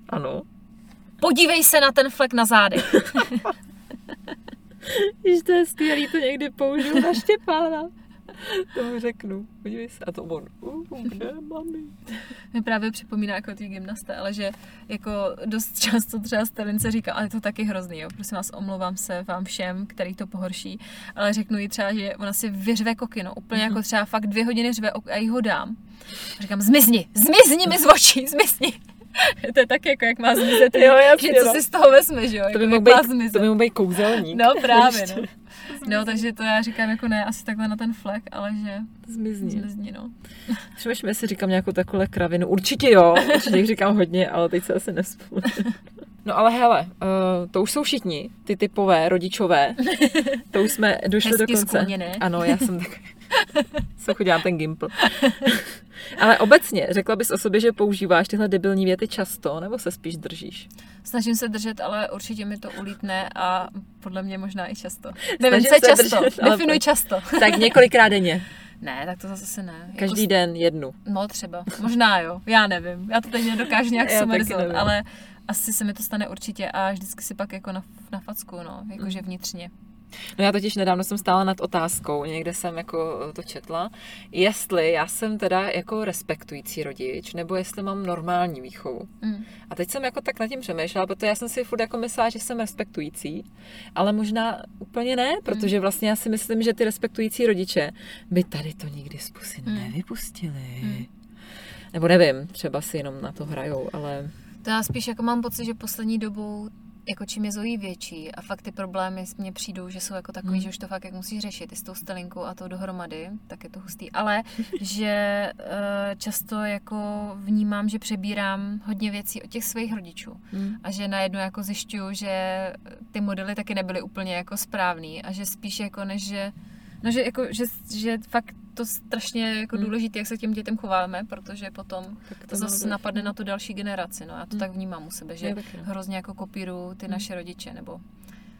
Ano. Podívej se na ten flek na zádech. Víš, to je skvělý, to někdy použiju na Štěpána. To mu řeknu. Podívej se. A to on. Uh, kde, mami? mi právě připomíná jako ty gymnasté, ale že jako dost často třeba Stelince říká, ale je to taky hrozný, jo, prosím vás, omlouvám se vám všem, který to pohorší, ale řeknu jí třeba, že ona si vyřve kokino, úplně Mhm. jako třeba fakt dvě hodiny řve a jí ho dám. A říkám, zmizni, zmizni mi z očí, zmizni. to je tak jako, jak má zmizet, Jo, jasně, že co no. si z toho vezme, že jo, To jako, by jak mohl být, to by mohl být kouzelník. No právě, no. No, takže to já říkám jako ne, asi takhle na ten flek, ale že Zmizni. zmizni, no. Přemýšlím, jestli říkám nějakou takovou kravinu. Určitě jo, určitě říkám hodně, ale teď se asi nespomínám. No ale hele, uh, to už jsou všichni, ty typové, rodičové. To už jsme došli Hezky do konce. skloněné. Ano, já jsem tak... Co chodím ten gimpl. Ale obecně, řekla bys o sobě, že používáš tyhle debilní věty často, nebo se spíš držíš? Snažím se držet, ale určitě mi to ulítne a podle mě možná i často. Nevím, co se často. držet, ale- Definuj často. Tak několikrát denně. Ne, tak to zase ne. Každý jako, den jednu. No třeba. Možná jo. Já nevím. Já to teď nedokážu nějak sumarizovat, ale asi se mi to stane určitě a vždycky si pak jako na, na facku, no. Jakože vnitřně. No já totiž nedávno jsem stála nad otázkou, někde jsem jako to četla, jestli já jsem teda jako respektující rodič, nebo jestli mám normální výchovu. Mm. A teď jsem jako tak nad tím přemýšlela, protože já jsem si furt jako myslela, že jsem respektující, ale možná úplně ne, protože vlastně já si myslím, že ty respektující rodiče by tady to nikdy z pusy Mm. nevypustili. Mm. Nebo nevím, třeba si jenom na to hrajou, ale To já spíš jako mám pocit, že poslední dobou jako čím je Zoe větší a fakt ty problémy mně přijdou, že jsou jako takový, Hmm. že už to fakt jak musíš řešit i s tou stelinkou a to dohromady, tak je to hustý. Ale že eh, často jako vnímám, že přebírám hodně věcí od těch svých rodičů hm. a že najednou jako zjišťuju, že ty modely taky nebyly úplně jako správný a že spíš jako než že No, že, jako, že, že fakt to strašně jako Hmm. důležité, jak se k těm dětem chováme, protože potom tak to zase napadne na tu další generaci. No, já to Hmm. tak vnímám u sebe, že no. hrozně jako kopíru ty Hmm. naše rodiče, nebo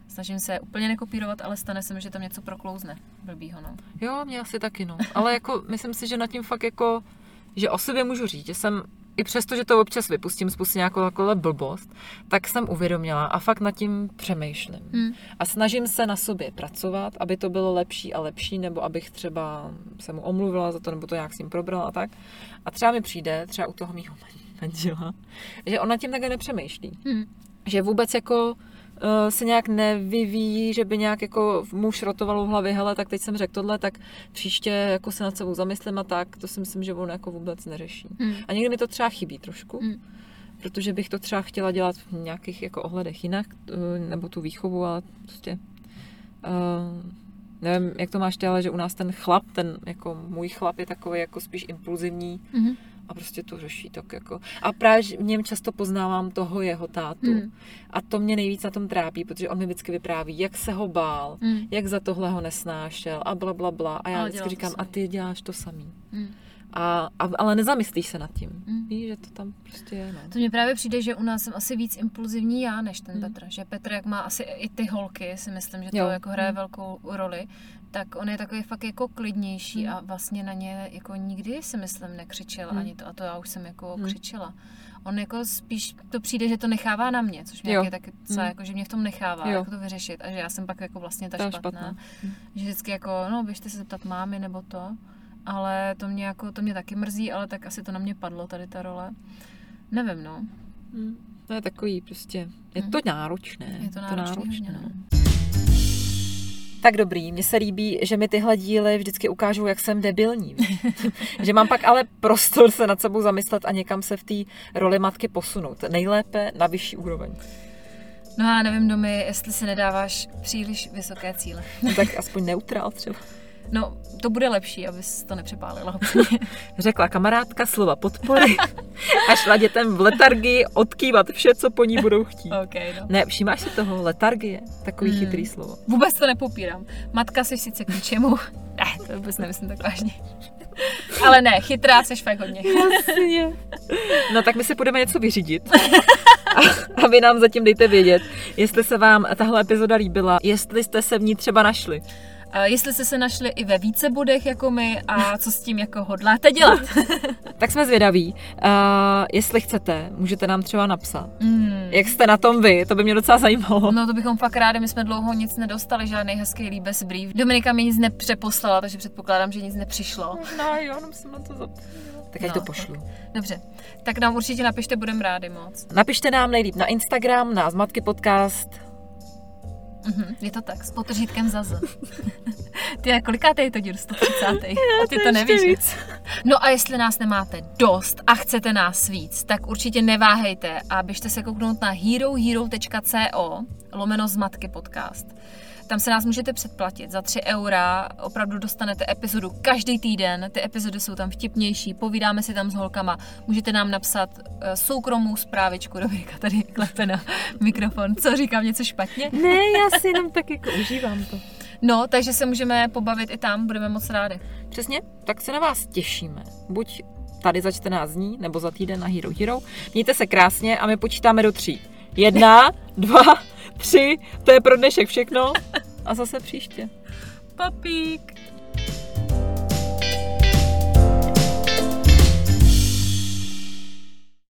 snažím se úplně nekopírovat, ale stane se mi, že tam něco proklouzne blbýho, no. Jo, mě asi taky, no. Ale jako myslím si, že nad tím fakt jako, že o sobě můžu říct, že jsem i přesto, že to občas vypustím, spustím nějakou takovou blbost, tak jsem uvědomila a fakt nad tím přemýšlím. Hmm. A snažím se na sobě pracovat, aby to bylo lepší a lepší, nebo abych třeba se mu omluvila za to, nebo to nějak s ním probrala a tak. A třeba mi přijde, třeba u toho mýho manžela, že on nad tím takhle nepřemýšlí Hmm. že vůbec jako se nějak nevyvíjí, že by nějak jako mu šrotovalo v hlavě, hele, tak teď jsem řekl tohle, tak příště jako se nad sebou zamyslím a tak, to si myslím, že on jako vůbec neřeší. Hmm. A někdy mi to třeba chybí trošku, Hmm. protože bych to třeba chtěla dělat v nějakých jako ohledech jinak, eh, nebo tu výchovu, ale prostě uh, nevím, jak to máš ty, ale že u nás ten chlap, ten jako můj chlap je takový jako spíš impulzivní Mhm. A prostě to řeší tak jako. A právě v něm často poznávám toho jeho tátu. Hmm. A to mě nejvíc na tom trápí, protože on mi vždycky vypráví, jak se ho bál, Hmm. jak za tohle ho nesnášel a bla, bla, bla. A já Ale vždycky říkám, a ty děláš to samý. Hmm. A, a, ale nezamyslíš se nad tím. Hmm. Víš, že to tam prostě je, no. To mně právě přijde, že u nás jsem asi víc impulzivní já, než ten Hmm. Petr. Že Petr, jak má asi i ty holky, si myslím, že to Jo. jako hraje Hmm. velkou roli, tak on je takový fakt jako klidnější Hmm. a vlastně na ně jako nikdy si myslím nekřičel Hmm. ani to a to já už jsem jako Hmm. křičela. On jako spíš to přijde, že to nechává na mě, což mě Jo. je taky docela, Hmm. jako, že mě v tom nechává Jo. jako to vyřešit a že já jsem pak jako vlastně ta, Ta špatná. špatná. Hmm. Že vždycky jako, no běžte se zeptat mámy nebo to, ale to mě jako, to mě taky mrzí, ale tak asi to na mě padlo tady ta role. Nevím, no. Hmm. To je takový prostě, je Hmm. to náročné. Je to náročný hodně, no. Tak dobrý, mně se líbí, že mi tyhle díly vždycky ukážou, jak jsem debilní. že mám pak ale prostor se nad sebou zamyslet a někam se v té roli matky posunout. Nejlépe na vyšší úroveň. No já nevím, Domy, jestli si nedáváš příliš vysoké cíle. No, tak aspoň neutrál třeba. No, to bude lepší, abys to nepřepálila. Řekla kamarádka slova podpory a šla dětem v letargii odkývat vše, co po ní budou chtít. OK, no. Ne, všimáš si toho? Letargie? Takový Hmm. chytrý slovo. Vůbec to nepopírám. Matka si sice k ničemu. Ne, to vůbec nemyslím tak vážně. Ale ne, chytrá seš fakt hodně. Jasně. No tak my si budeme něco vyřídit. A, a vy nám zatím dejte vědět, jestli se vám tahle epizoda líbila, jestli jste se v ní třeba našli. Jestli jste se našli i ve více bodech jako my a co s tím jako hodláte dělat. Tak jsme zvědaví. Uh, jestli chcete, můžete nám třeba napsat. Mm. Jak jste na tom vy? To by mě docela zajímalo. No to bychom fakt rádi, my jsme dlouho nic nedostali, žádný hezký líbes brief. Dominika mi nic nepřeposlala, takže předpokládám, že nic nepřišlo. No jo, jenom jsem na to zapomněla. Tak ať No, to pošlu. Dobře, tak nám určitě napište, budeme rádi moc. Napište nám nejlíp na Instagram, na Zmatky podcast. Mhm, je to tak, s potržítkem za Z. Ty, a kolikátý je to díl? 130. A ty to nevíš. víc. No a jestli nás nemáte dost a chcete nás víc, tak určitě neváhejte a běžte se kouknout na herohero.co lomeno zmatky podcast. Tam se nás můžete předplatit. Za 3 eura opravdu dostanete epizodu každý týden. Ty epizody jsou tam vtipnější, povídáme si tam s holkama. Můžete nám napsat eh, soukromou zprávičku. Dominika tady klepe na mikrofon. Co říkám, něco špatně? Ne, já si jenom tak jako užívám to. No, takže se můžeme pobavit i tam, budeme moc rádi. Přesně, tak se na vás těšíme. Buď tady za 14 dní, nebo za týden na Hero Hero. Mějte se krásně a my počítáme do tří. Jedna, dva, tři, to je pro dnešek všechno a zase příště. Papík!